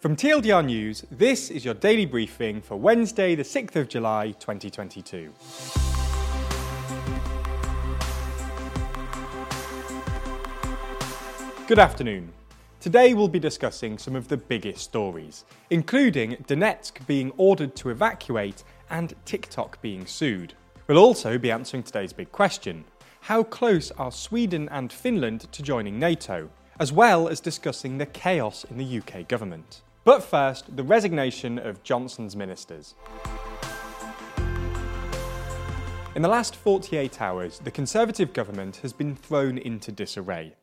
From TLDR News, this is your daily briefing for Wednesday, the 6th of July 2022. Good afternoon. Today we'll be discussing some of the biggest stories, including Donetsk being ordered to evacuate and TikTok being sued. We'll also be answering today's big question how close are Sweden and Finland to joining NATO? As well as discussing the chaos in the UK government. But first, the resignation of Johnson's ministers. In the last 48 hours, the Conservative government has been thrown into disarray.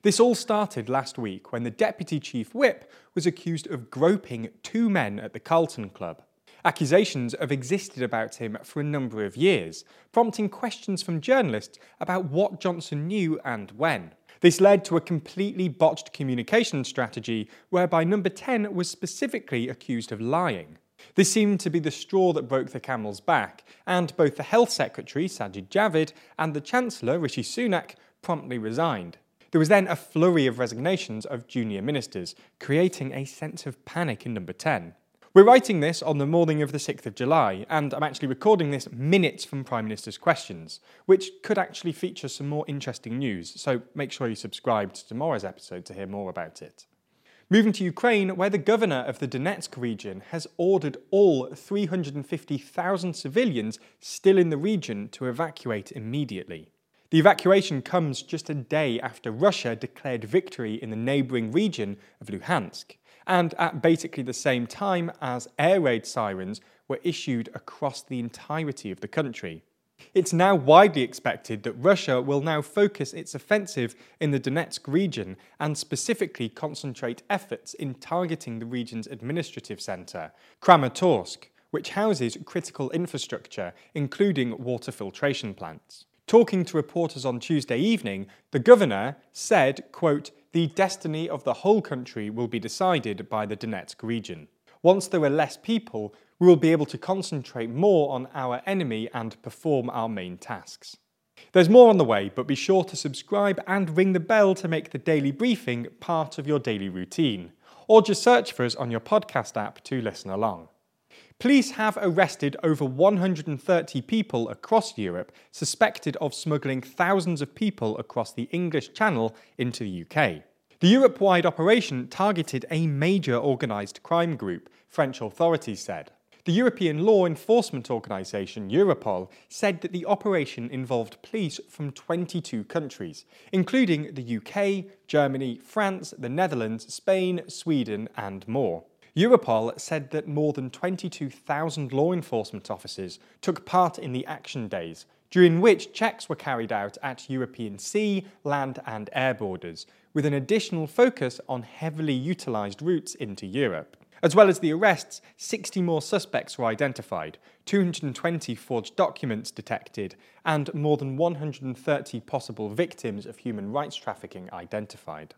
This all started last week when the Deputy Chief Whip was accused of groping two men at the Carlton Club. Accusations have existed about him for a number of years, prompting questions from journalists about what Johnson knew and when. This led to a completely botched communication strategy whereby number 10 was specifically accused of lying. This seemed to be the straw that broke the camel's back, and both the Health Secretary, Sajid Javid, and the Chancellor, Rishi Sunak, promptly resigned. There was then a flurry of resignations of junior ministers, creating a sense of panic in number 10. We're writing this on the morning of the 6th of July, and I'm actually recording this minutes from Prime Minister's questions, which could actually feature some more interesting news, so make sure you subscribe to tomorrow's episode to hear more about it. Moving to Ukraine, where the governor of the Donetsk region has ordered all 350,000 civilians still in the region to evacuate immediately. The evacuation comes just a day after Russia declared victory in the neighbouring region of Luhansk and at basically the same time as air raid sirens were issued across the entirety of the country. It's now widely expected that Russia will now focus its offensive in the Donetsk region and specifically concentrate efforts in targeting the region's administrative centre, Kramatorsk, which houses critical infrastructure, including water filtration plants. Talking to reporters on Tuesday evening, the governor said, quote, the destiny of the whole country will be decided by the Donetsk region. Once there are less people, we will be able to concentrate more on our enemy and perform our main tasks. There's more on the way, but be sure to subscribe and ring the bell to make the daily briefing part of your daily routine. Or just search for us on your podcast app to listen along. Police have arrested over 130 people across Europe suspected of smuggling thousands of people across the English Channel into the UK. The Europe wide operation targeted a major organised crime group, French authorities said. The European law enforcement organisation Europol said that the operation involved police from 22 countries, including the UK, Germany, France, the Netherlands, Spain, Sweden, and more. Europol said that more than 22,000 law enforcement officers took part in the action days, during which checks were carried out at European sea, land, and air borders, with an additional focus on heavily utilised routes into Europe. As well as the arrests, 60 more suspects were identified, 220 forged documents detected, and more than 130 possible victims of human rights trafficking identified.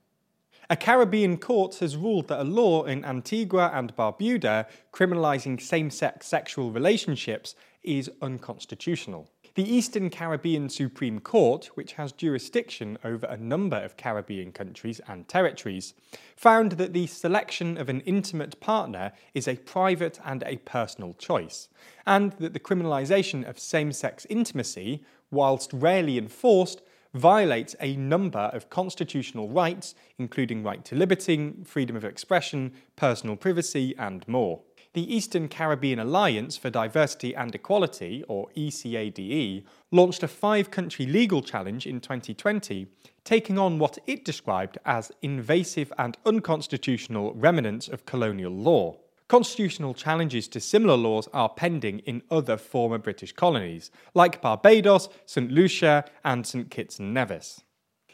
A Caribbean court has ruled that a law in Antigua and Barbuda criminalising same sex sexual relationships is unconstitutional. The Eastern Caribbean Supreme Court, which has jurisdiction over a number of Caribbean countries and territories, found that the selection of an intimate partner is a private and a personal choice, and that the criminalisation of same sex intimacy, whilst rarely enforced, violates a number of constitutional rights, including right to liberty, freedom of expression, personal privacy, and more. The Eastern Caribbean Alliance for Diversity and Equality, or ECADE, launched a five country legal challenge in 2020, taking on what it described as invasive and unconstitutional remnants of colonial law. Constitutional challenges to similar laws are pending in other former British colonies, like Barbados, St. Lucia, and St. Kitts and Nevis.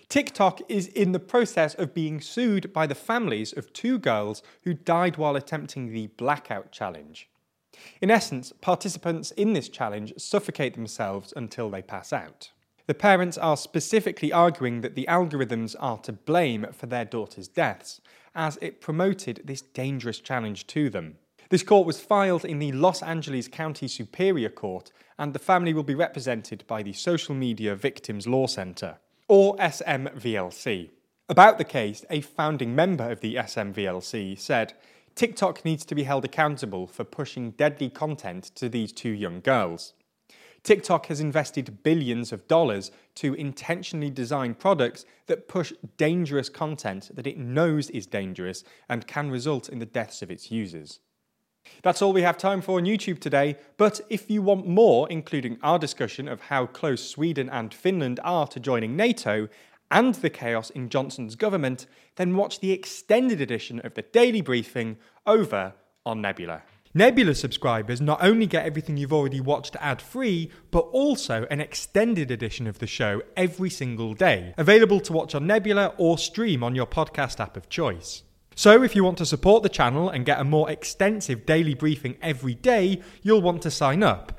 TikTok is in the process of being sued by the families of two girls who died while attempting the Blackout Challenge. In essence, participants in this challenge suffocate themselves until they pass out. The parents are specifically arguing that the algorithms are to blame for their daughters' deaths, as it promoted this dangerous challenge to them. This court was filed in the Los Angeles County Superior Court, and the family will be represented by the Social Media Victims Law Center, or SMVLC. About the case, a founding member of the SMVLC said, TikTok needs to be held accountable for pushing deadly content to these two young girls. TikTok has invested billions of dollars to intentionally design products that push dangerous content that it knows is dangerous and can result in the deaths of its users. That's all we have time for on YouTube today, but if you want more, including our discussion of how close Sweden and Finland are to joining NATO and the chaos in Johnson's government, then watch the extended edition of the Daily Briefing over on Nebula. Nebula subscribers not only get everything you've already watched ad free, but also an extended edition of the show every single day, available to watch on Nebula or stream on your podcast app of choice. So, if you want to support the channel and get a more extensive daily briefing every day, you'll want to sign up.